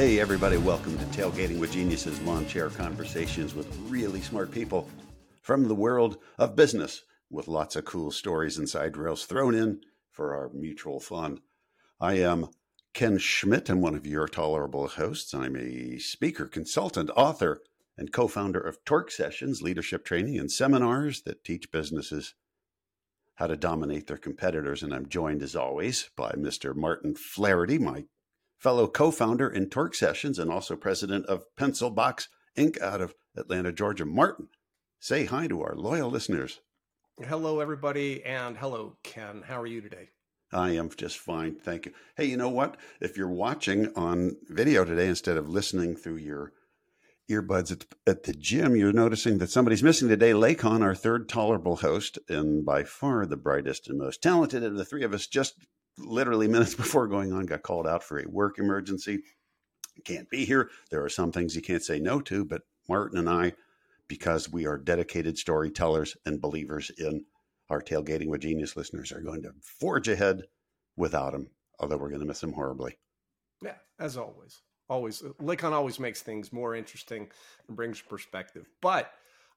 Hey, everybody, welcome to Tailgating with Geniuses lawn chair conversations with really smart people from the world of business with lots of cool stories and side rails thrown in for our mutual fun. I am Ken Schmidt. I'm one of your tolerable hosts. I'm a speaker, consultant, author, and co founder of Torque Sessions, leadership training and seminars that teach businesses how to dominate their competitors. And I'm joined, as always, by Mr. Martin Flaherty, my fellow co founder in Torque Sessions and also president of Pencil Box Inc. out of Atlanta, Georgia. Martin, say hi to our loyal listeners. Hello, everybody, and hello, Ken. How are you today? I am just fine. Thank you. Hey, you know what? If you're watching on video today instead of listening through your earbuds at, at the gym, you're noticing that somebody's missing today. Lekan, our third tolerable host, and by far the brightest and most talented of the three of us, just literally minutes before going on, got called out for a work emergency. Can't be here. There are some things you can't say no to, but Martin and I, because we are dedicated storytellers and believers in our tailgating with genius listeners, are going to forge ahead without him, although we're going to miss him horribly. Yeah, as always always uh, Lekan always makes things more interesting and brings perspective. But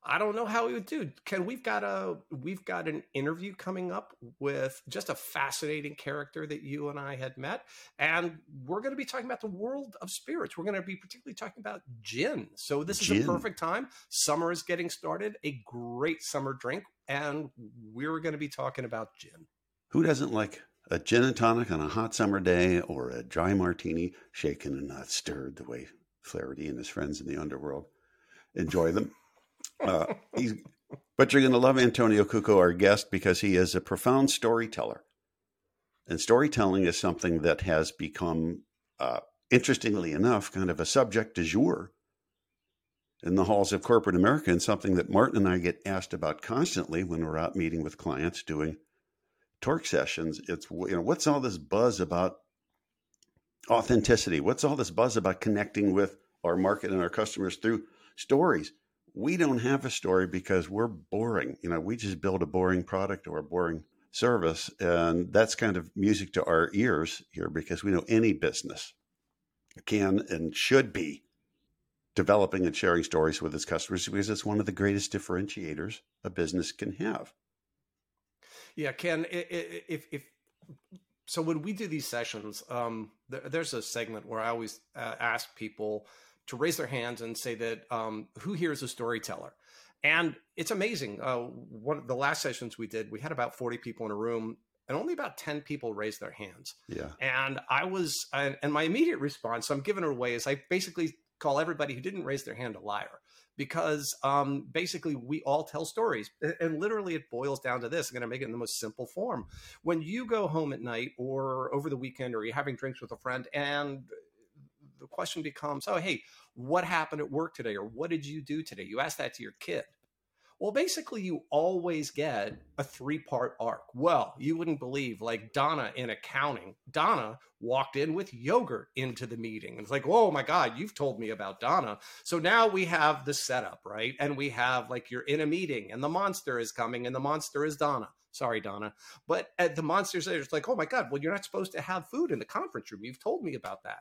I don't know how he would do. Ken, we've got a we've got an interview coming up with just a fascinating character that you and I had met, and we're going to be talking about the world of spirits. We're going to be particularly talking about gin. So this Gin. is a perfect time. Summer is getting started. A great summer drink, and we're going to be talking about gin. Who doesn't like a gin and tonic on a hot summer day or a dry martini shaken and not stirred the way Flaherty and his friends in the underworld enjoy them? Uh, but you're going to love Antonio Cuco, our guest, because he is a profound storyteller. And storytelling is something that has become, uh, interestingly enough, kind of a subject du jour in the halls of corporate America, and something that Martin and I get asked about constantly when we're out meeting with clients doing torque sessions. It's you know what's all this buzz about authenticity? What's all this buzz about connecting with our market and our customers through stories? We don't have a story because we're boring. You know, we just build a boring product or a boring service, and that's kind of music to our ears here because we know any business can and should be developing and sharing stories with its customers because it's one of the greatest differentiators a business can have. Yeah, Ken, if if so, when we do these sessions, um, there, there's a segment where I always uh, ask people to raise their hands and say that um, who here is a storyteller, and it's amazing. Uh, one of the last sessions we did, we had about 40 people in a room, and only about 10 people raised their hands. Yeah, And I was, and, and my immediate response, I'm giving it away, is I basically call everybody who didn't raise their hand a liar because um, basically we all tell stories. And literally it boils down to this. I'm going to make it in the most simple form. When you go home at night or over the weekend or you're having drinks with a friend and the question becomes, oh, hey, what happened at work today? Or what did you do today? You ask that to your kid. Well, basically, you always get a three part arc. Well, you wouldn't believe, like Donna in accounting. Donna walked in with yogurt into the meeting. And it's like, oh my God, you've told me about Donna. So now we have the setup, right? And we have like you're in a meeting and the monster is coming and the monster is Donna. Sorry, Donna. But at the monsters, it's like, oh my God, well, you're not supposed to have food in the conference room. You've told me about that.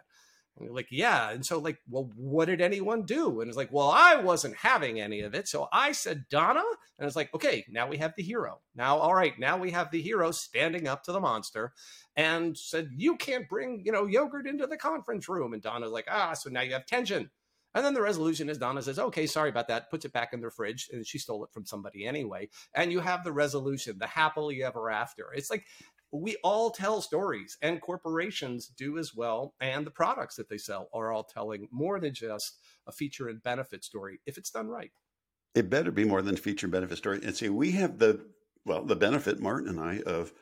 Like, yeah. And so, like, well, what did anyone do? And it's like, well, I wasn't having any of it. So I said, Donna. And it's like, okay, now we have the hero. Now, all right, now we have the hero standing up to the monster and said, you can't bring, you know, yogurt into the conference room. And Donna's like, ah, so now you have tension. And then the resolution is Donna says, okay, sorry about that, puts it back in their fridge. And she stole it from somebody anyway. And you have the resolution, the happily ever after. It's like, we all tell stories and corporations do as well and the products that they sell are all telling more than just a feature and benefit story if it's done right it better be more than feature and benefit story. And see, we have the well, the benefit, Martin and I, of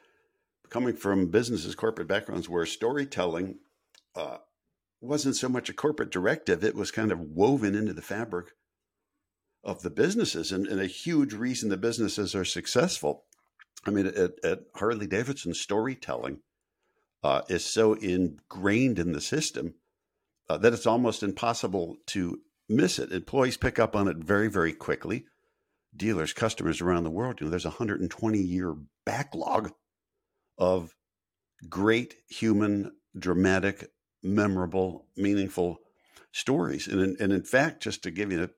coming from businesses, corporate backgrounds, where storytelling uh, wasn't so much a corporate directive; it was kind of woven into the fabric of the businesses, and, and a huge reason the businesses are successful. I mean, at, at Harley Davidson, storytelling uh, is so ingrained in the system uh, that it's almost impossible to miss it. Employees pick up on it very, very quickly. Dealers, customers around the world, you know, there's a 120 year backlog of great human, dramatic, memorable, meaningful stories. And in, and in fact, just to give you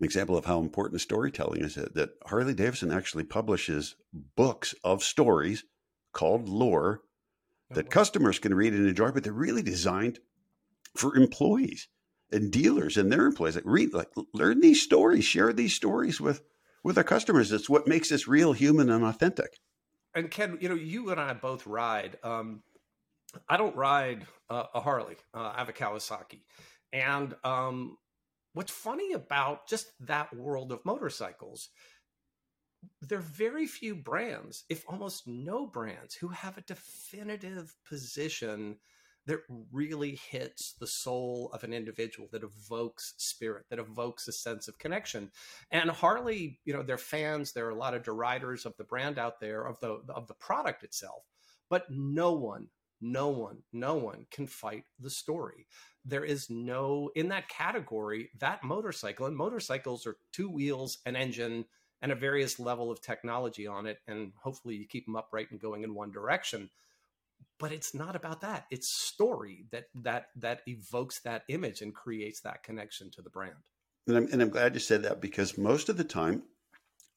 an example of how important storytelling is, that Harley Davidson actually publishes books of stories called lore oh, that customers can read and enjoy, but they're really designed for employees and dealers and their employees. Like read, like learn these stories, share these stories with with our customers. It's what makes this real, human, and authentic. And Ken, you know, you and I both ride. Um, I don't ride uh, a Harley. Uh, I have a Kawasaki, and um, what's funny about just that world of motorcycles there are very few brands, if almost no brands, who have a definitive position that really hits the soul of an individual, that evokes spirit, that evokes a sense of connection. And Harley, you know, they're fans. There are a lot of deriders of the brand out there, of the of the product itself, but no one, no one, no one can fight the story. There is no in that category that motorcycle, and motorcycles are two wheels, an engine and a various level of technology on it and hopefully you keep them upright and going in one direction. But it's not about that. It's story that that that evokes that image and creates that connection to the brand. And I'm, and I'm glad you said that because most of the time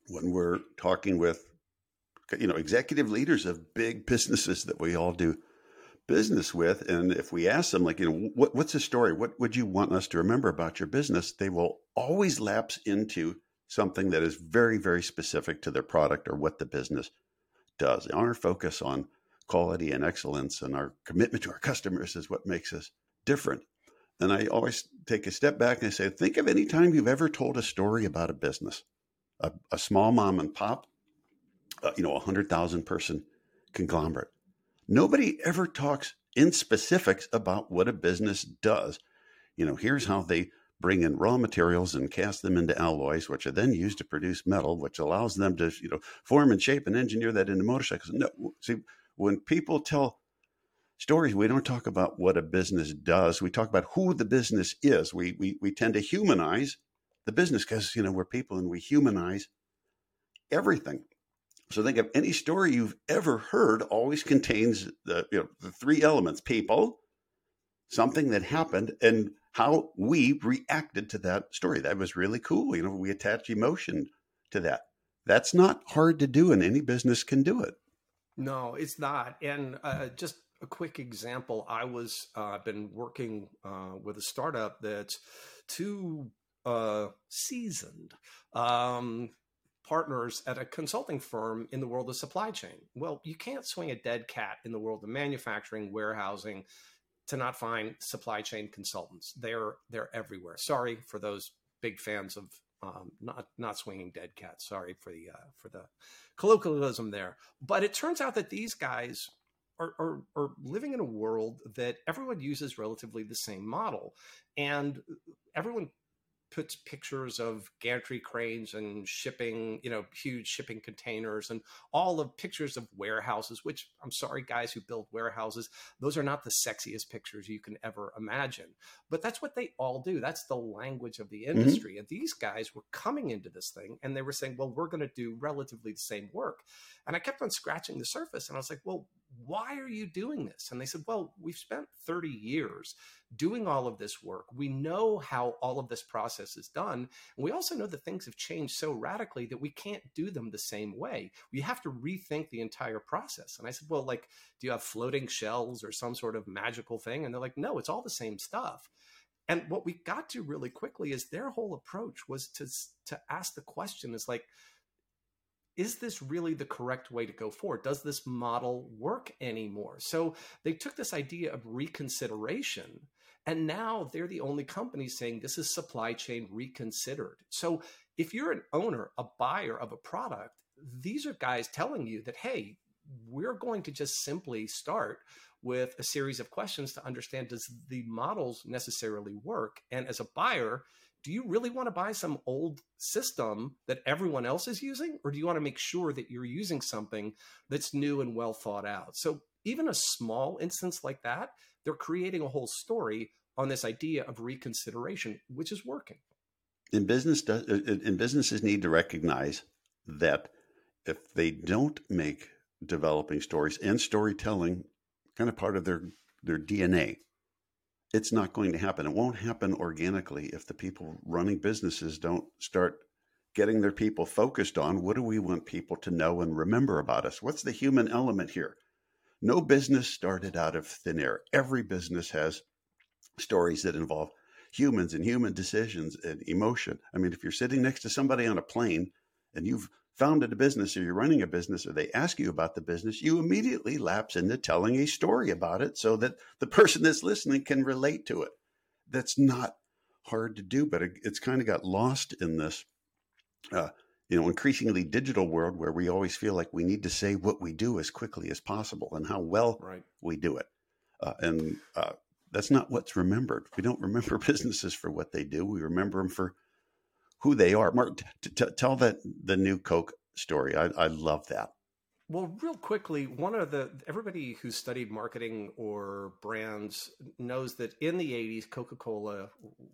when we're talking with you know executive leaders of big businesses that we all do business with and if we ask them like you know what, what's the story what would you want us to remember about your business they will always lapse into something that is very, very specific to their product or what the business does. Our focus on quality and excellence and our commitment to our customers is what makes us different. And I always take a step back and I say, think of any time you've ever told a story about a business, a, a small mom and pop, uh, you know, a hundred thousand person conglomerate. Nobody ever talks in specifics about what a business does. You know, here's how they bring in raw materials and cast them into alloys, which are then used to produce metal, which allows them to, you know, form and shape and engineer that into motorcycles. No, see, when people tell stories, we don't talk about what a business does. We talk about who the business is. We we we tend to humanize the business because you know we're people and we humanize everything. So think of any story you've ever heard always contains the you know the three elements: people, something that happened, and how we reacted to that story. That was really cool. You know, we attach emotion to that. That's not hard to do, and any business can do it. No, it's not. And uh, just a quick example: I was uh, been working uh, with a startup that's too uh, seasoned. Um, partners at a consulting firm in the world of supply chain. Well, you can't swing a dead cat in the world of manufacturing, warehousing, to not find supply chain consultants. They're they're everywhere. Sorry for those big fans of um, not not swinging dead cats. Sorry for the uh, for the colloquialism there. But it turns out that these guys are, are, are living in a world that everyone uses relatively the same model, and everyone puts pictures of gantry cranes and shipping, you know, huge shipping containers and all of pictures of warehouses, which I'm sorry, guys who build warehouses, those are not the sexiest pictures you can ever imagine. But that's what they all do. That's the language of the mm-hmm. industry. Mm-hmm. And these guys were coming into this thing and they were saying, well, we're going to do relatively the same work. And I kept on scratching the surface and I was like, well, why are you doing this? And they said, well, we've spent 30 years doing all of this work. We know how all of this process is done. And we also know that things have changed so radically that we can't do them the same way. We have to rethink the entire process. And I said, well, like, do you have floating shells or some sort of magical thing? And they're like, no, it's all the same stuff. And what we got to really quickly is their whole approach was to, to ask the question is like, is this really the correct way to go forward? Does this model work anymore? So they took this idea of reconsideration, and now they're the only company saying this is supply chain reconsidered. So if you're an owner, a buyer of a product, these are guys telling you that, hey, we're going to just simply start with a series of questions to understand does the models necessarily work? And as a buyer, do you really want to buy some old system that everyone else is using or do you want to make sure that you're using something that's new and well thought out? So even a small instance like that they're creating a whole story on this idea of reconsideration which is working. In business in uh, businesses need to recognize that if they don't make developing stories and storytelling kind of part of their their DNA it's not going to happen. It won't happen organically if the people running businesses don't start getting their people focused on what do we want people to know and remember about us? What's the human element here? No business started out of thin air. Every business has stories that involve humans and human decisions and emotion. I mean, if you're sitting next to somebody on a plane and you've founded a business or you're running a business or they ask you about the business, you immediately lapse into telling a story about it so that the person that's listening can relate to it. That's not hard to do, but it's kind of got lost in this, uh, you know, increasingly digital world where we always feel like we need to say what we do as quickly as possible and how well right. we do it. Uh, and uh, that's not what's remembered. We don't remember businesses for what they do. We remember them for who they are. Mark, t- t- tell that the new Coke story. I, I love that. Well, real quickly, one of the everybody who studied marketing or brands knows that in the 80s Coca-Cola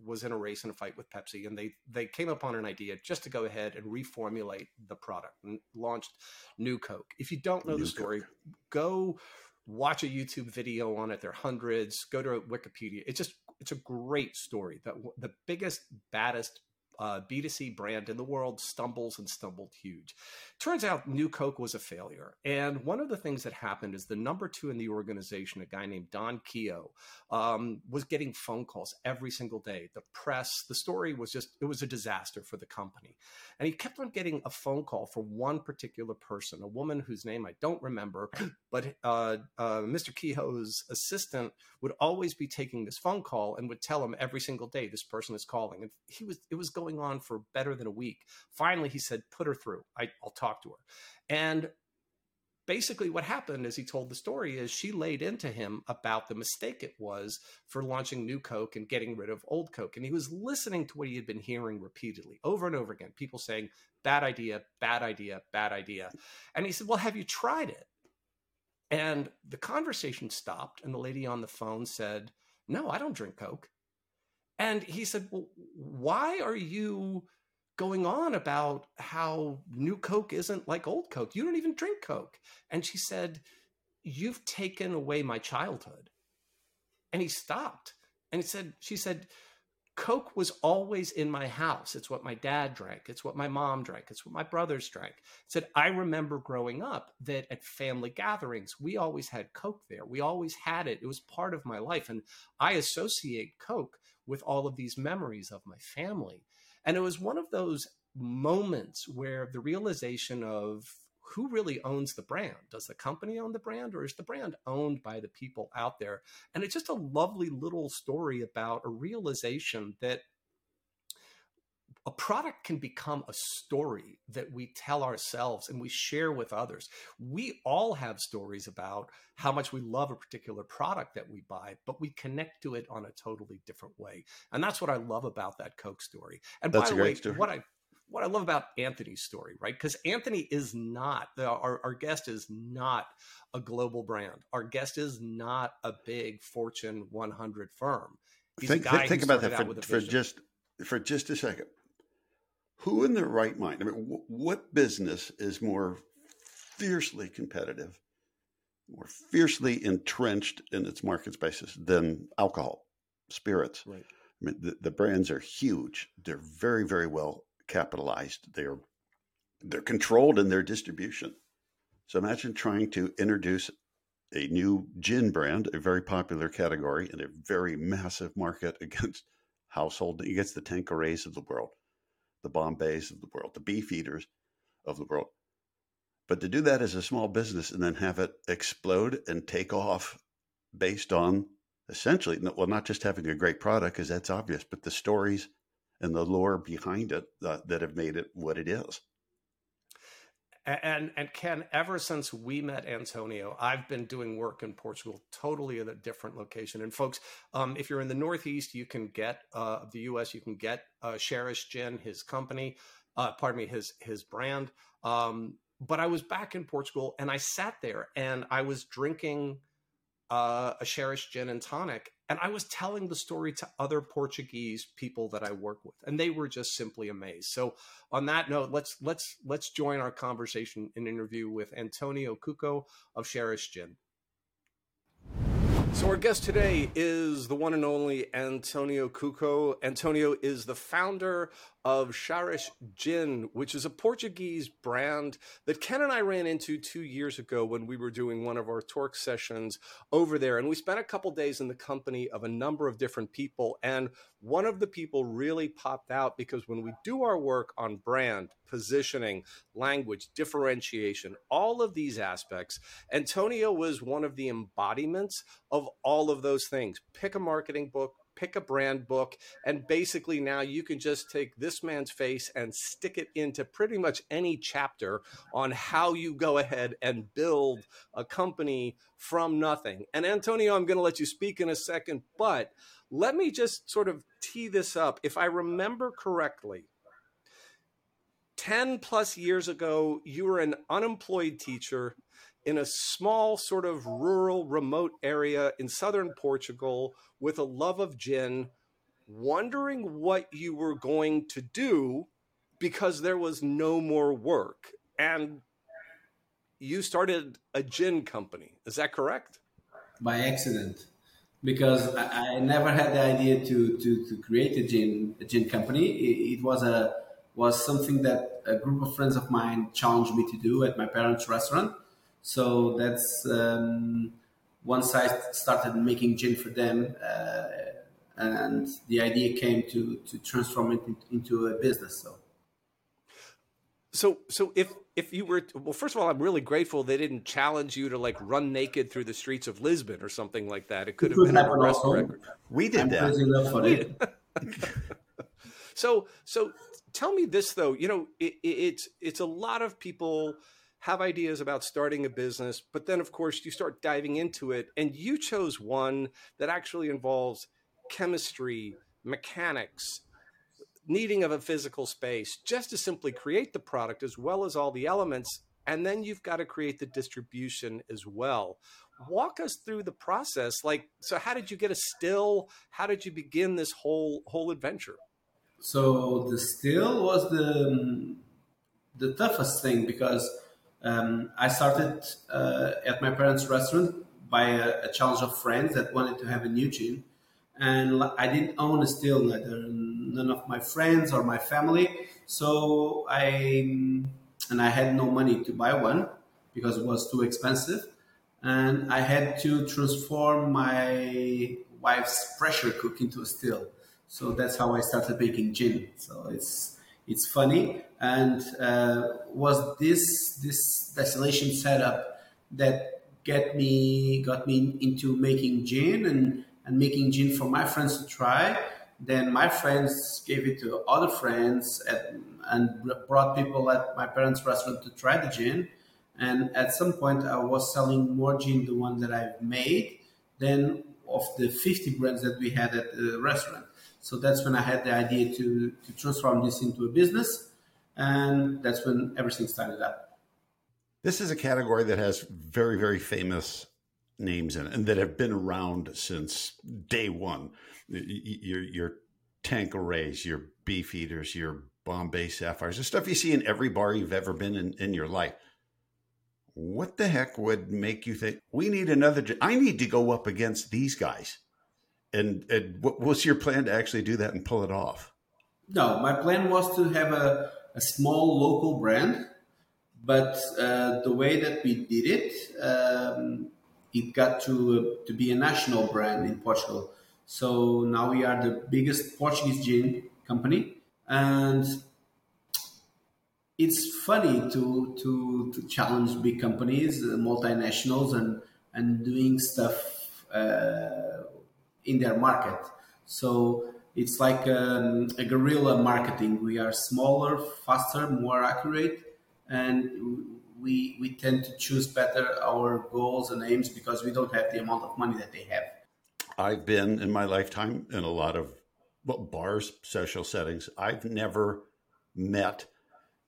was in a race and a fight with Pepsi and they they came upon an idea just to go ahead and reformulate the product and launched New Coke. If you don't know new the story, Coke. go watch a YouTube video on it. There are hundreds. Go to Wikipedia. It's just it's a great story. The the biggest baddest uh, B2C brand in the world stumbles and stumbled huge. Turns out New Coke was a failure. And one of the things that happened is the number two in the organization, a guy named Don Keough, um, was getting phone calls every single day. The press, the story was just, it was a disaster for the company. And he kept on getting a phone call from one particular person, a woman whose name I don't remember, but uh, uh, Mr. Keough's assistant would always be taking this phone call and would tell him every single day, this person is calling. And he was, it was going on for better than a week. Finally, he said, put her through. I, I'll talk to her. And basically what happened as he told the story is she laid into him about the mistake it was for launching new coke and getting rid of old coke and he was listening to what he had been hearing repeatedly over and over again people saying bad idea bad idea bad idea and he said well have you tried it and the conversation stopped and the lady on the phone said no i don't drink coke and he said well why are you going on about how new Coke isn't like old Coke. You don't even drink Coke. And she said, You've taken away my childhood. And he stopped. And he said, She said, Coke was always in my house. It's what my dad drank. It's what my mom drank. It's what my brothers drank. Said, I remember growing up that at family gatherings, we always had Coke there. We always had it. It was part of my life. And I associate Coke with all of these memories of my family. And it was one of those moments where the realization of who really owns the brand? Does the company own the brand or is the brand owned by the people out there? And it's just a lovely little story about a realization that product can become a story that we tell ourselves and we share with others. We all have stories about how much we love a particular product that we buy, but we connect to it on a totally different way. And that's what I love about that Coke story. And that's by the way, story. what I what I love about Anthony's story, right? Because Anthony is not our, our guest is not a global brand. Our guest is not a big Fortune 100 firm. He's think, think about that for, for just for just a second who in their right mind? I mean, w- what business is more fiercely competitive, more fiercely entrenched in its market spaces than alcohol, spirits? Right. I mean, the, the brands are huge. They're very, very well capitalized. They're they're controlled in their distribution. So imagine trying to introduce a new gin brand, a very popular category in a very massive market against household against the Tanquerays of the world the Bombays of the world, the Beefeaters of the world. But to do that as a small business and then have it explode and take off based on essentially, well, not just having a great product, because that's obvious, but the stories and the lore behind it uh, that have made it what it is. And and Ken, ever since we met Antonio, I've been doing work in Portugal, totally at a different location. And folks, um, if you're in the Northeast, you can get uh, the U.S. You can get uh, Sharish Gin, his company, uh, pardon me, his his brand. Um, but I was back in Portugal, and I sat there, and I was drinking uh, a Sharish gin and tonic, and I was telling the story to other Portuguese people that I work with, and they were just simply amazed. So, on that note, let's let's let's join our conversation and interview with Antonio Cuco of Sharish Gin. So, our guest today is the one and only Antonio Cuco. Antonio is the founder of Sharish Gin, which is a Portuguese brand that Ken and I ran into two years ago when we were doing one of our Torque sessions over there. And we spent a couple days in the company of a number of different people. And one of the people really popped out because when we do our work on brand, positioning, language, differentiation, all of these aspects, Antonio was one of the embodiments of all of those things. Pick a marketing book, pick a brand book, and basically now you can just take this man's face and stick it into pretty much any chapter on how you go ahead and build a company from nothing. And Antonio, I'm going to let you speak in a second, but let me just sort of tee this up. If I remember correctly, 10 plus years ago, you were an unemployed teacher in a small, sort of rural, remote area in southern Portugal with a love of gin, wondering what you were going to do because there was no more work. And you started a gin company. Is that correct? By accident. Because I, I never had the idea to, to, to create a gin, a gin company. It, it was a was something that a group of friends of mine challenged me to do at my parents' restaurant so that's um, once I started making gin for them, uh, and the idea came to to transform it into a business. So. So, so if if you were well, first of all, I'm really grateful they didn't challenge you to like run naked through the streets of Lisbon or something like that. It could have been a arrest record. We did I'm that. so, so tell me this though. You know, it, it's it's a lot of people have ideas about starting a business, but then, of course, you start diving into it. And you chose one that actually involves chemistry, mechanics, needing of a physical space, just to simply create the product as well as all the elements. And then you've got to create the distribution as well. Walk us through the process. Like, so how did you get a still? How did you begin this whole whole adventure? So the still was the the toughest thing because um, I started uh, at my parents' restaurant by a, a, challenge of friends that wanted to have a new gin. And I didn't own a still, neither none of my friends or my family. So I, and I had no money to buy one because it was too expensive. And I had to transform my wife's pressure cook into a still. So that's how I started making gin. So it's, it's funny. And uh, was this this destination setup that get me got me into making gin and and making gin for my friends to try. Then my friends gave it to other friends at, and brought people at my parents restaurant to try the gin. And at some point i was selling more gin the one that i've made than of the 50 brands that we had at the restaurant so that's when i had the idea to to transform this into a business and that's when everything started up. This is a category that has very, very famous names in it and that have been around since day one. Your your Tanquerays, your Beefeaters, your Bombay Sapphires, the stuff you see in every bar you've ever been in in your life. What the heck would make you think we need another? I need to go up against these guys. And, and what was your plan to actually do that and pull it off? No, my plan was to have a a small local brand, but uh, the way that we did it, um, it got to uh, to be a national brand in Portugal. So now we are the biggest Portuguese gin company, and it's funny to to to challenge big companies, multinationals, and and doing stuff uh, in their market. So it's like um, a guerrilla marketing. We are smaller, faster, more accurate, and we we tend to choose better our goals and aims because we don't have the amount of money that they have. I've been in my lifetime in a lot of bars, social settings. I've never met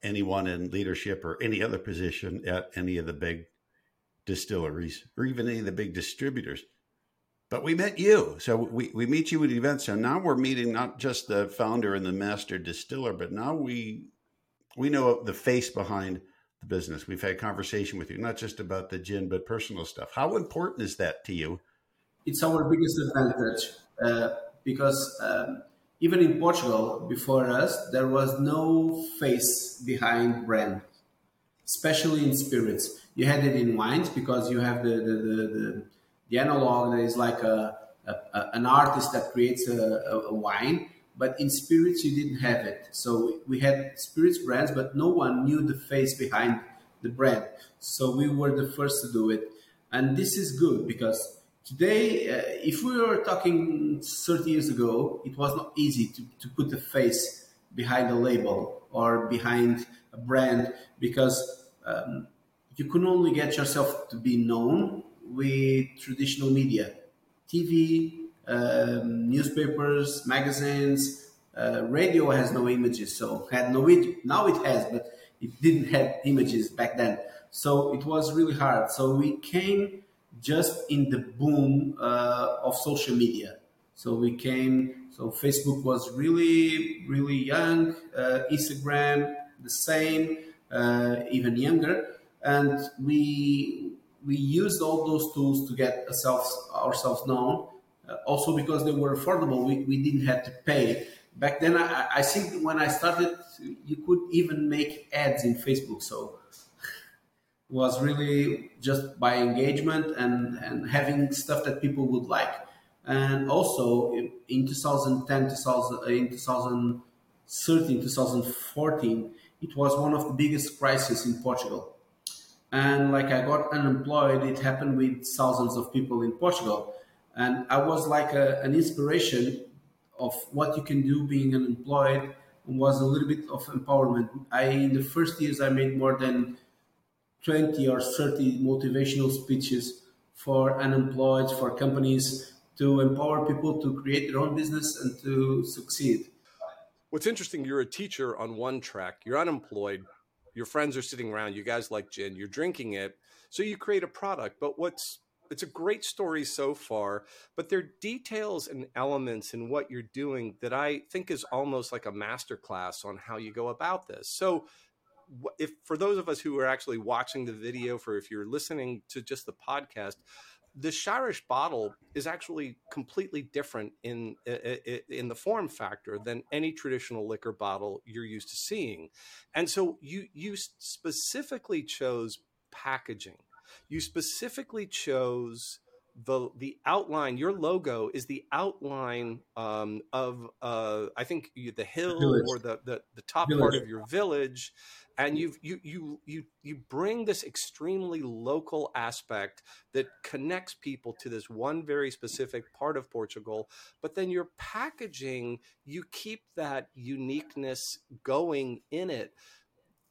anyone in leadership or any other position at any of the big distilleries or even any of the big distributors but we met you. So we, we meet you at events. So now we're meeting not just the founder and the master distiller, but now we we know the face behind the business. We've had conversation with you, not just about the gin, but personal stuff. How important is that to you it's our biggest advantage uh, because um, even in Portugal before us, there was no face behind brand, especially in spirits. You had it in wines because you have the the, the, the, the analog that is like a, a, a, an artist that creates a, a wine. But in spirits, you didn't have it. So we had spirits brands, but no one knew the face behind the brand. So we were the first to do it. And this is good because Today, uh, if we were talking 30 years ago, it was not easy to, to put a face behind a label or behind a brand because um, you can only get yourself to be known with traditional media TV, um, newspapers, magazines. Uh, radio has no images, so had no now it has, but it didn't have images back then. So it was really hard. So we came just in the boom uh, of social media. So we came, so Facebook was really, really young, uh, Instagram the same, uh, even younger. And we, we used all those tools to get ourselves, ourselves known. Uh, also because they were affordable, we, we didn't have to pay. Back then, I, I think when I started, you could even make ads in Facebook. So it was really just by engagement and, and having stuff that people would like. And also in 2010, 2000, in 2013, 2014, it was one of the biggest crises in Portugal. And like I got unemployed, it happened with thousands of people in Portugal. And I was like a, an inspiration of what you can do being unemployed was a little bit of empowerment. I, in the first years, I made more than 20 or 30 motivational speeches for unemployed, for companies to empower people to create their own business and to succeed. What's interesting, you're a teacher on one track, you're unemployed, your friends are sitting around, you guys like gin, you're drinking it, so you create a product. But what's it's a great story so far, but there are details and elements in what you're doing that I think is almost like a masterclass on how you go about this. So if for those of us who are actually watching the video, for if you're listening to just the podcast, the Sharish bottle is actually completely different in in the form factor than any traditional liquor bottle you're used to seeing, and so you you specifically chose packaging. You specifically chose the the outline your logo is the outline um, of uh, i think you, the hill village. or the, the, the top village. part of your village and you you you you you bring this extremely local aspect that connects people to this one very specific part of Portugal but then your packaging you keep that uniqueness going in it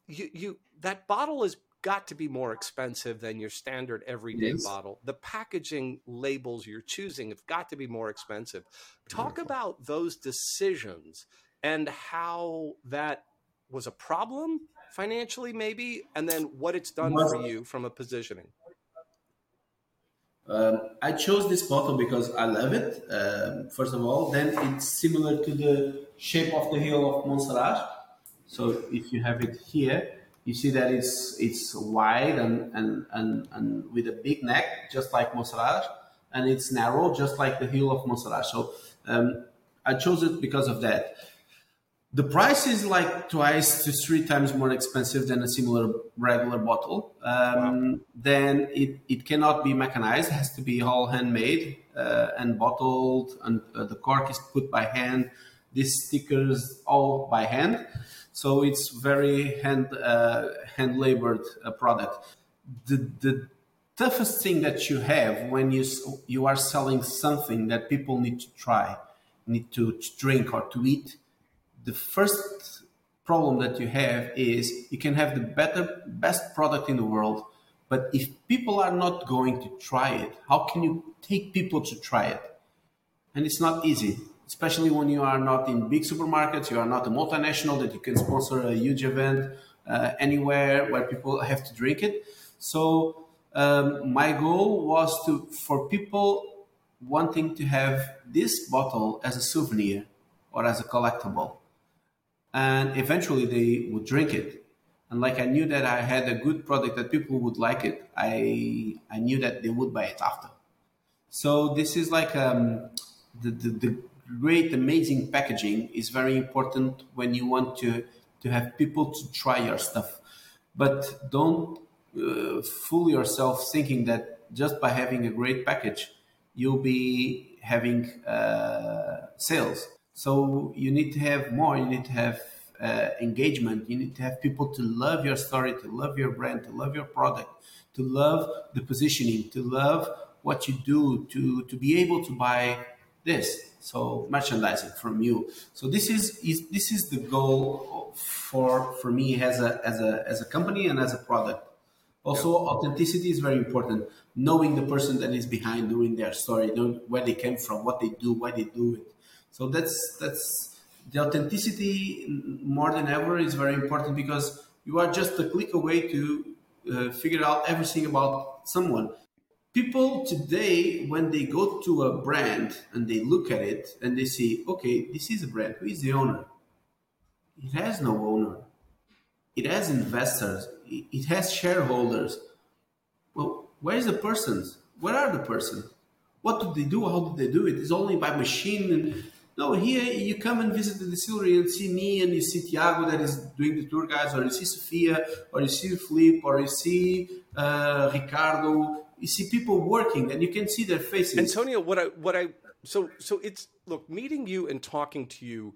you you that bottle is got to be more expensive than your standard everyday yes. bottle. The packaging labels you're choosing have got to be more expensive. Talk about those decisions and how that was a problem financially, maybe, and then what it's done for you from a positioning. Um, I chose this bottle because I love it. Um, first of all, then it's similar to the shape of the hill of Monsaraz. So if you have it here, you see that it's it's wide and and, and, and with a big neck, just like Monsaraz, and it's narrow, just like the hill of Monsaraz. So um, I chose it because of that. The price is like twice to three times more expensive than a similar regular bottle. Um, wow. Then it, it cannot be mechanized; it has to be all handmade uh, and bottled, and uh, the cork is put by hand. These stickers all by hand, so it's very hand uh, hand labored uh, product. The the toughest thing that you have when you you are selling something that people need to try, need to drink or to eat the first problem that you have is you can have the better best product in the world but if people are not going to try it how can you take people to try it? And it's not easy especially when you are not in big supermarkets you are not a multinational that you can sponsor a huge event uh, anywhere where people have to drink it so um, my goal was to for people wanting to have this bottle as a souvenir or as a collectible and eventually they would drink it. And like I knew that I had a good product that people would like it, I I knew that they would buy it after. So this is like um, the, the, the great, amazing packaging is very important when you want to to have people to try your stuff. But don't uh, fool yourself thinking that just by having a great package, you'll be having uh, sales. So you need to have more. You need to have uh, engagement. You need to have people to love your story, to love your brand, to love your product, to love the positioning, to love what you do, to to be able to buy this. So merchandising from you. So this is, is this is the goal for for me as a as a as a company and as a product. Also, yeah. authenticity is very important. Knowing the person that is behind doing their story, knowing where they came from, what they do, why they do it. So that's that's the authenticity more than ever is very important because you are just a click away to uh, figure out everything about someone people today when they go to a brand and they look at it and they see okay this is a brand who is the owner? It has no owner. It has investors. It has shareholders. Well where's the persons? Where are the persons? What do they do? How do they do it? It's only by machine and no here you come and visit the distillery and see me and you see Tiago that is doing the tour guides or you see Sofia or you see Flip or you see uh, Ricardo you see people working and you can see their faces. Antonio, what I what I so so it's look meeting you and talking to you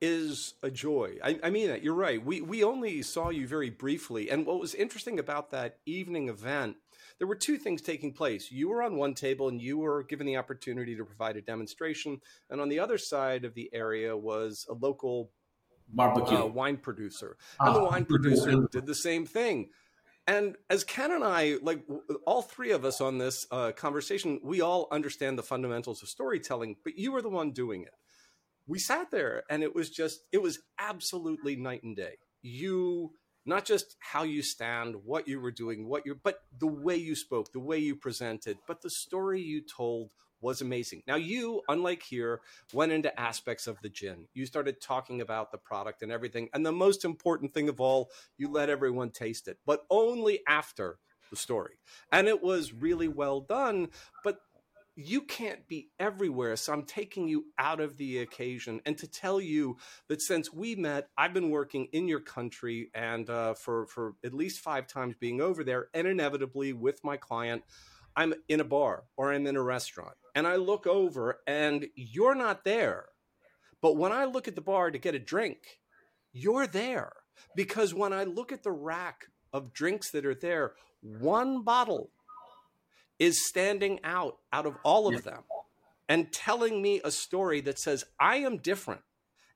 is a joy. I, I, mean that you're right. We we only saw you very briefly, and what was interesting about that evening event, there were two things taking place. You were on one table, and you were given the opportunity to provide a demonstration, and on the other side of the area was a local barbecue uh, wine producer, and the ah, wine producer did the same thing. And as Ken and I, like all three of us on this uh, conversation, we all understand the fundamentals of storytelling, but you were the one doing it. We sat there and it was just, it was absolutely night and day. You, not just how you stand, what you were doing, what you're, but the way you spoke, the way you presented, but the story you told was amazing. Now, you, unlike here, went into aspects of the gin. You started talking about the product and everything. And the most important thing of all, you let everyone taste it, but only after the story. And it was really well done. But you can't be everywhere. So I'm taking you out of the occasion and to tell you that since we met, I've been working in your country and uh, for, for at least five times being over there and inevitably with my client. I'm in a bar or I'm in a restaurant and I look over and you're not there. But when I look at the bar to get a drink, you're there. Because when I look at the rack of drinks that are there, one bottle is standing out out of all of them and telling me a story that says, I am different.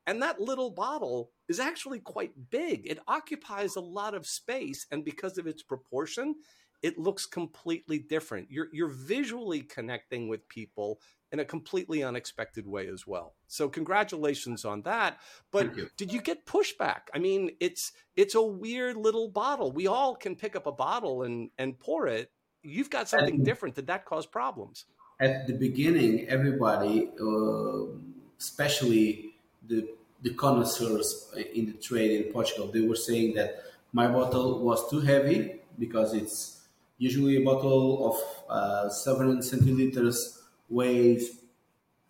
And that little bottle is actually quite big. It occupies a lot of space. And because of its proportion, it looks completely different. You're you're visually connecting with people in a completely unexpected way as well. So congratulations on that. But you. did you get pushback? I mean, it's it's a weird little bottle. We all can pick up a bottle and and pour it. You've got something different. Did that cause problems? At the beginning, everybody, uh, especially the the connoisseurs in the trade in Portugal, they were saying that my bottle was too heavy because it's Usually, a bottle of uh, 700 centiliters weighs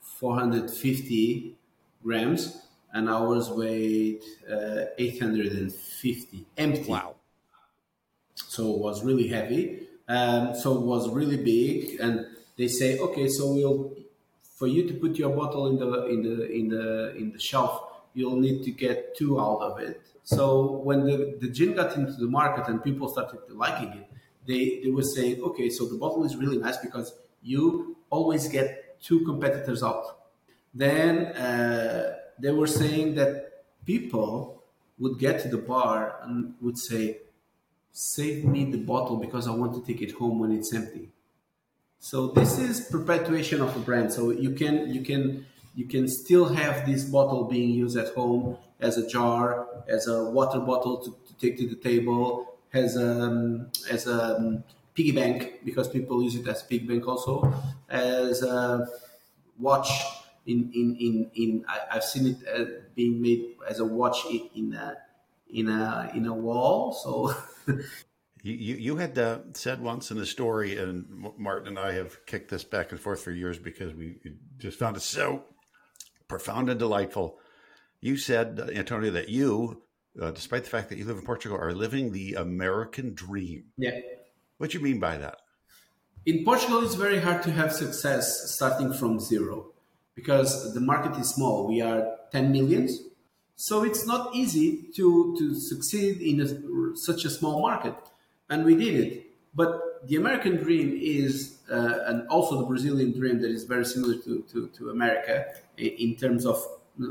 450 grams, and ours weighed uh, 850 empty. Wow! So it was really heavy. Um, so it was really big, and they say, okay, so we'll for you to put your bottle in the in the in the in the shelf, you'll need to get two out of it. So when the, the gin got into the market and people started liking it, they, they were saying, okay, so the bottle is really nice because you always get two competitors out. Then uh, they were saying that people would get to the bar and would say, save me the bottle because I want to take it home when it's empty. So this is perpetuation of a brand. So you can you can you can still have this bottle being used at home as a jar, as a water bottle to, to take to the table, as a um, as a um, piggy bank because people use it as piggy bank also as a watch in in in, in I, have seen it uh, being made as a watch in, in a in a in a wall so You, you had uh, said once in a story, and Martin and I have kicked this back and forth for years because we just found it so profound and delightful. You said, uh, Antonio, that you, uh, despite the fact that you live in Portugal, are living the American dream. Yeah. What do you mean by that? In Portugal, it's very hard to have success starting from zero because the market is small. We are 10 millions. So it's not easy to, to succeed in a, such a small market and we did it. But the American dream is, uh, and also the Brazilian dream that is very similar to, to, to America in terms of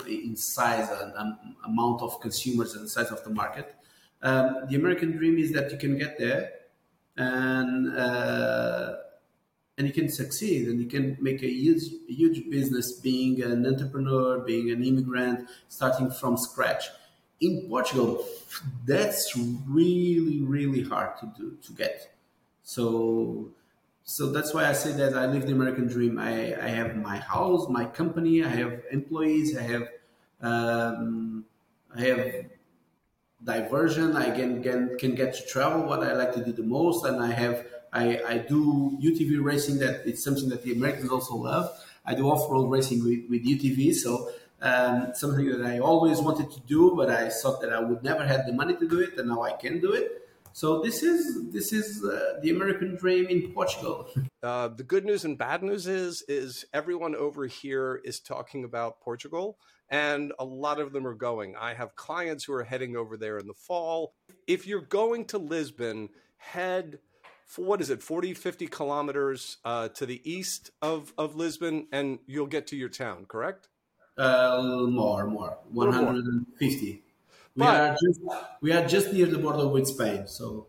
in size and amount of consumers and size of the market. Um, the American dream is that you can get there and uh, and you can succeed and you can make a huge huge business being an entrepreneur, being an immigrant, starting from scratch in Portugal, that's really, really hard to do to get. So, so that's why I say that I live the American dream. I, I have my house, my company, I have employees, I have, um, I have diversion. I can, can can get to travel what I like to do the most, and I have I, I do UTV racing. That it's something that the Americans also love. I do off road racing with, with UTV, so um, something that I always wanted to do, but I thought that I would never have the money to do it, and now I can do it. So this is this is uh, the American dream in Portugal. Uh, the good news and bad news is is everyone over here is talking about Portugal, and a lot of them are going. I have clients who are heading over there in the fall. If you're going to Lisbon, head for what is it 40 50 kilometers uh, to the east of, of lisbon and you'll get to your town correct uh, more, more, 150. We but, are just we are just near the border with Spain, so.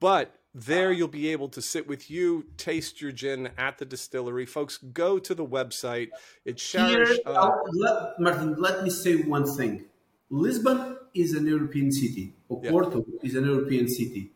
But there you'll be able to sit with you, taste your gin at the distillery. Folks, go to the website. It's. Here, uh, let, Martin, let me say one thing. Lisbon is an European city. Oporto yeah. is an European city.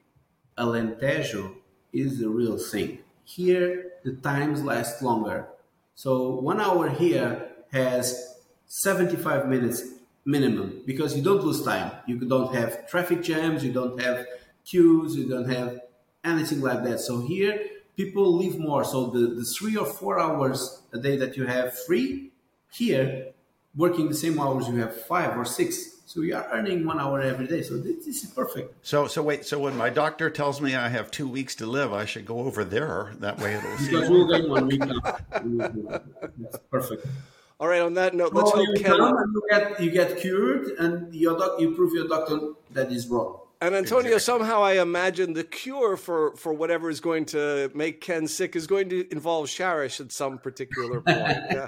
Alentejo is the real thing. Here, the times last longer. So one hour here has 75 minutes minimum because you don't lose time. You don't have traffic jams, you don't have queues, you don't have anything like that. So here, people live more. So the, the three or four hours a day that you have free, here, working the same hours, you have five or six. So you are earning one hour every day. So this, this is perfect. So so wait. So when my doctor tells me I have two weeks to live, I should go over there. That way it'll. Because we'll get one week. That's perfect. All right. On that note, let's hope Ken. You get, you get cured, and your doc, you prove your doctor that is wrong. And Antonio, exactly. somehow I imagine the cure for, for whatever is going to make Ken sick is going to involve Sharish at some particular point. yeah.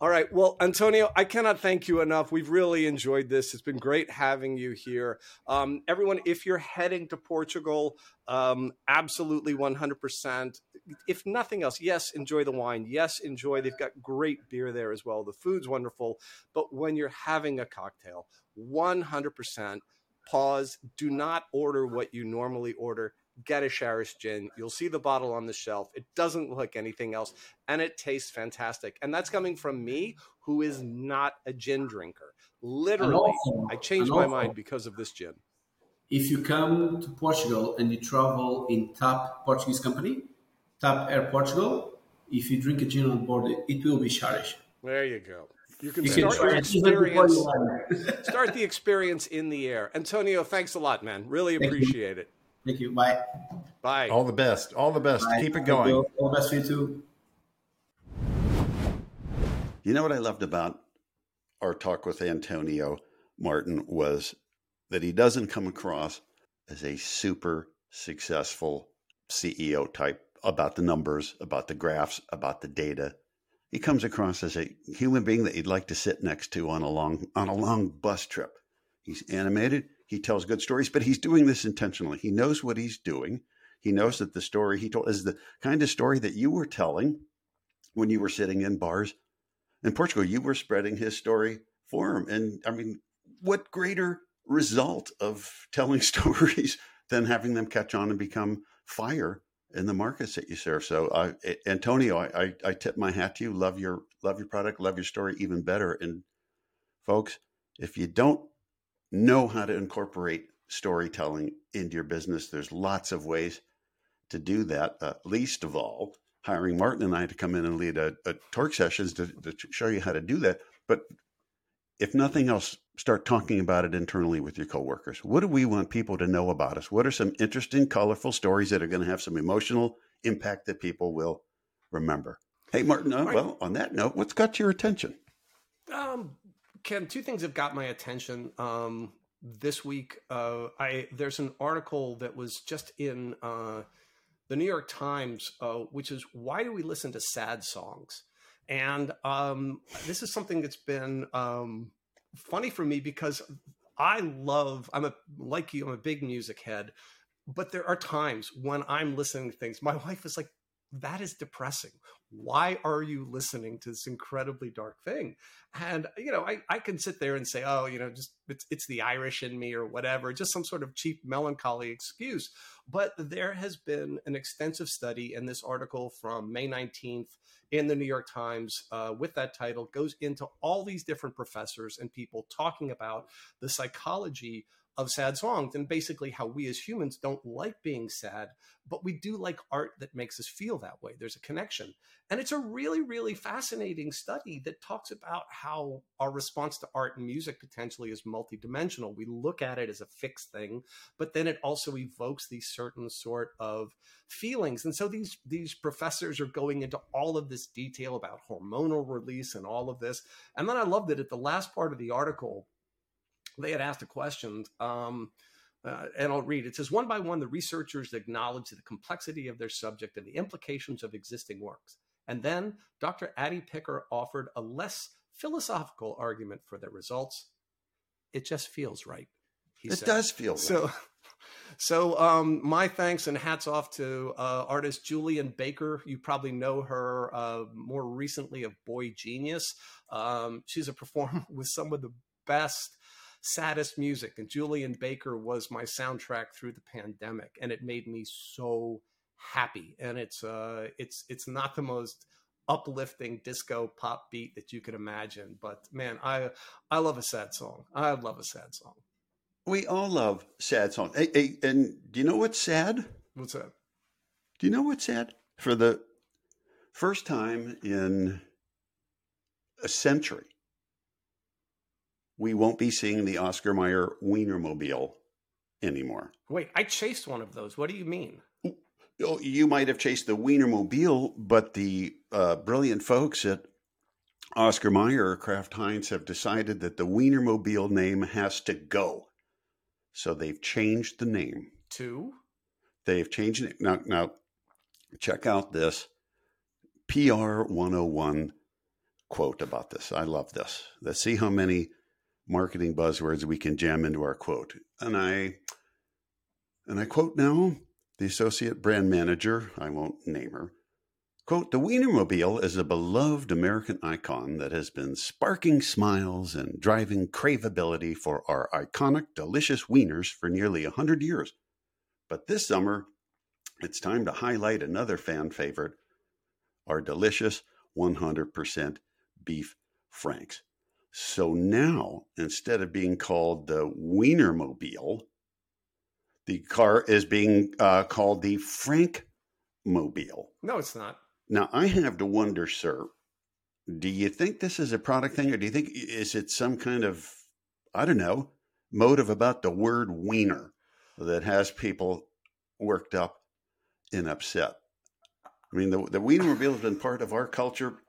All right. Well, Antonio, I cannot thank you enough. We've really enjoyed this. It's been great having you here. Um, everyone, if you're heading to Portugal, um, absolutely 100%. If nothing else, yes, enjoy the wine. Yes, enjoy. They've got great beer there as well. The food's wonderful. But when you're having a cocktail, 100% pause. Do not order what you normally order get a Sharish gin. You'll see the bottle on the shelf. It doesn't look like anything else, and it tastes fantastic. And that's coming from me, who is not a gin drinker. Literally, also, I changed my also, mind because of this gin. If you come to Portugal and you travel in top Portuguese company, TAP Air Portugal, if you drink a gin on board, it will be Sharish. There you go. You can, you start can the experience. start the experience in the air. Antonio, thanks a lot, man. Really appreciate it. Thank you. Bye. Bye. All the best. All the best. Bye. Keep it going. All the best for you too. You know what I loved about our talk with Antonio Martin was that he doesn't come across as a super successful CEO type about the numbers, about the graphs, about the data. He comes across as a human being that you'd like to sit next to on a long on a long bus trip. He's animated. He tells good stories, but he's doing this intentionally. He knows what he's doing. He knows that the story he told is the kind of story that you were telling when you were sitting in bars in Portugal. You were spreading his story for him. And I mean, what greater result of telling stories than having them catch on and become fire in the markets that you serve. So, uh, Antonio, I, I, I, tip my hat to you. Love your love your product. Love your story even better. And folks, if you don't know how to incorporate storytelling into your business. There's lots of ways to do that. Uh, least of all, hiring Martin and I to come in and lead a, a torque sessions to, to show you how to do that. But if nothing else, start talking about it internally with your coworkers. What do we want people to know about us? What are some interesting, colorful stories that are going to have some emotional impact that people will remember? Hey, Martin. Uh, well, on that note, what's got your attention? Um, Ken, two things have got my attention. Um, this week, uh, I there's an article that was just in uh, the New York Times, uh, which is why do we listen to sad songs? And um, this is something that's been um, funny for me because I love. I'm a like you. I'm a big music head, but there are times when I'm listening to things. My wife is like, "That is depressing. Why are you listening to this incredibly dark thing? And you know I, I can sit there and say oh you know just it's, it's the irish in me or whatever just some sort of cheap melancholy excuse. But there has been an extensive study in this article from may 19th in the new york times uh, with that title goes into all these different professors and people talking about the psychology of sad songs and basically how we as humans don't like being sad, but we do like art that makes us feel that way. There's a connection. And it's a really, really fascinating study that talks about how our response to art and music potentially is multidimensional. We look at it as a fixed thing, but then it also evokes these certain sort of feelings. And so these these professors are going into all of this detail about hormonal release and all of this. And then I love that at the last part of the article, they had asked a question. Um, uh, and I'll read. It says, one by one, the researchers acknowledged the complexity of their subject and the implications of existing works. And then Dr. Addie Picker offered a less philosophical argument for their results. It just feels right. it said. does feel right. So, so um, my thanks and hats off to uh, artist Julien Baker. You probably know her uh, more recently of boygenius. Um, she's a performer with some of the best saddest music. And Julien Baker was my soundtrack through the pandemic, and it made me so happy. And it's uh, it's it's not the most uplifting disco pop beat that you could imagine, but man, I I love a sad song. I love a sad song. We all love sad songs. Hey, hey, and do you know what's sad? What's that? Do you know what's sad? For the first time in a century, we won't be seeing the Oscar Mayer Wienermobile anymore. Wait, I chased one of those. What do you mean? Oh, you might have chased the Wienermobile, but the uh, brilliant folks at Oscar Mayer or Kraft Heinz have decided that the Wienermobile name has to go. So they've changed the name. To? They've changed it. Now, now check out this PR 101 quote about this. I love this. Let's see how many marketing buzzwords we can jam into our quote. And I and I quote now the associate brand manager, I won't name her. Quote, the Wienermobile is a beloved American icon that has been sparking smiles and driving craveability for our iconic, delicious wieners for nearly a 100 years. But this summer, it's time to highlight another fan favorite, our delicious 100% beef franks. So now, instead of being called the Wienermobile, the car is being uh, called the Frank Mobile. No, it's not. Now, I have to wonder, sir, do you think this is a product thing, or do you think is it some kind of, I don't know, motive about the word wiener that has people worked up and upset? I mean, the, the Wienermobile has been part of our culture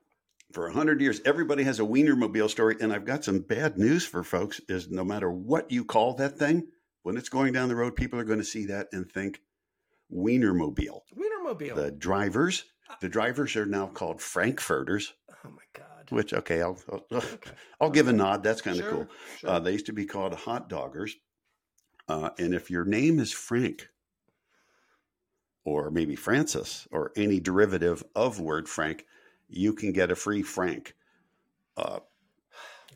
for a hundred years. Everybody has a Wienermobile story, and I've got some bad news for folks. Is no matter what you call that thing, when it's going down the road, people are going to see that and think Wienermobile. Wienermobile. The drivers, uh, the drivers are now called Frankfurters. Oh my god! Which okay, I'll I'll, okay. I'll give a nod. That's kind of sure, cool. Sure. Uh, they used to be called hot doggers, uh, and if your name is Frank, or maybe Francis, or any derivative of word Frank, you can get a free Frank. Uh,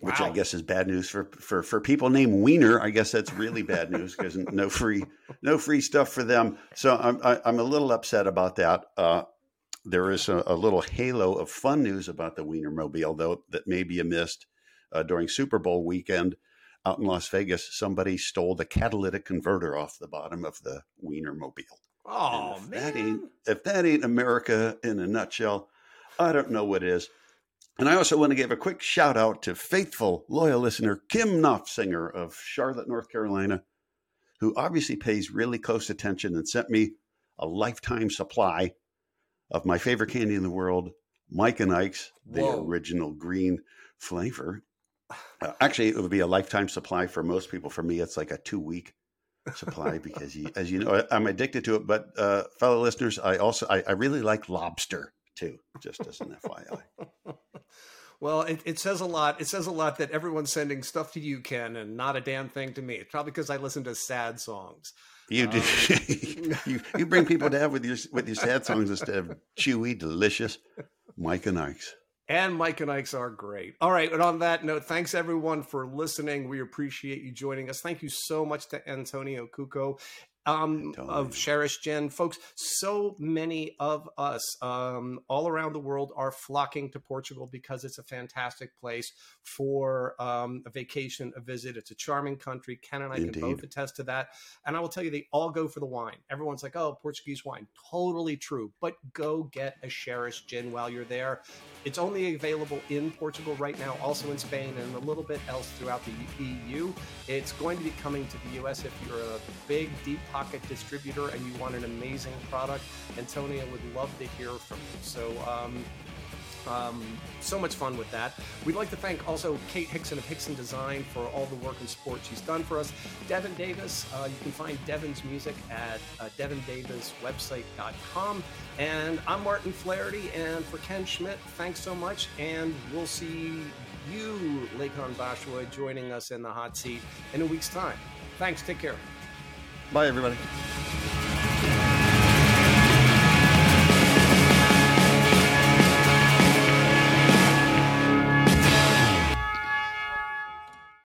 which wow. I guess is bad news for, for, for people named Wiener. I guess that's really bad news because no free no free stuff for them. So I'm I, am i am a little upset about that. Uh, there is a, a, little halo of fun news about the Wiener Mobile, though that may be a missed uh, during Super Bowl weekend. out in Las Vegas, somebody stole the catalytic converter off the bottom of the Wiener Mobile. Oh if man, that ain't if that ain't America in a nutshell, I don't know what is. And I also want to give a quick shout out to faithful, loyal listener Kim Knopfsinger of Charlotte, North Carolina, who obviously pays really close attention and sent me a lifetime supply of my favorite candy in the world, Mike and Ike's, the Whoa. original green flavor. Uh, actually, it would be a lifetime supply for most people. For me, it's like a two week supply because, you, as you know, I- I'm addicted to it. But uh, fellow listeners, I also I, I really like lobster too. Just as an FYI. Well, it, it says a lot. It says a lot that everyone's sending stuff to you, Ken, and not a damn thing to me. It's probably because I listen to sad songs. You do. Um, you, you bring people down with your with your sad songs instead of chewy, delicious Mike and Ike's. And Mike and Ike's are great. All right. And on that note, thanks everyone for listening. We appreciate you joining us. Thank you so much to Antonio Cuco um, Antonio. of Sharish Gin. Folks, so many of us um, all around the world are flocking to Portugal because it's a fantastic place for um, a vacation, a visit. It's a charming country. Ken and I Indeed. can both attest to that. And I will tell you, they all go for the wine. Everyone's like, oh, Portuguese wine. Totally true. But go get a Sharish Gin while you're there. It's only available in Portugal right now, also in Spain, and a little bit else throughout the EU. It's going to be coming to the US if you're a big, deep pocket distributor and you want an amazing product. Antonio would love to hear from you. So, um, um, so much fun with that. We'd like to thank also Kate Hickson of Hickson Design for all the work and support she's done for us. Devin Davis, uh, you can find Devin's music at uh, devindaviswebsite.com. And I'm Martin Flaherty, and for Ken Schmidt, thanks so much. And we'll see you, Lekan Bashua, joining us in the hot seat in a week's time. Thanks. Take care. Bye, everybody.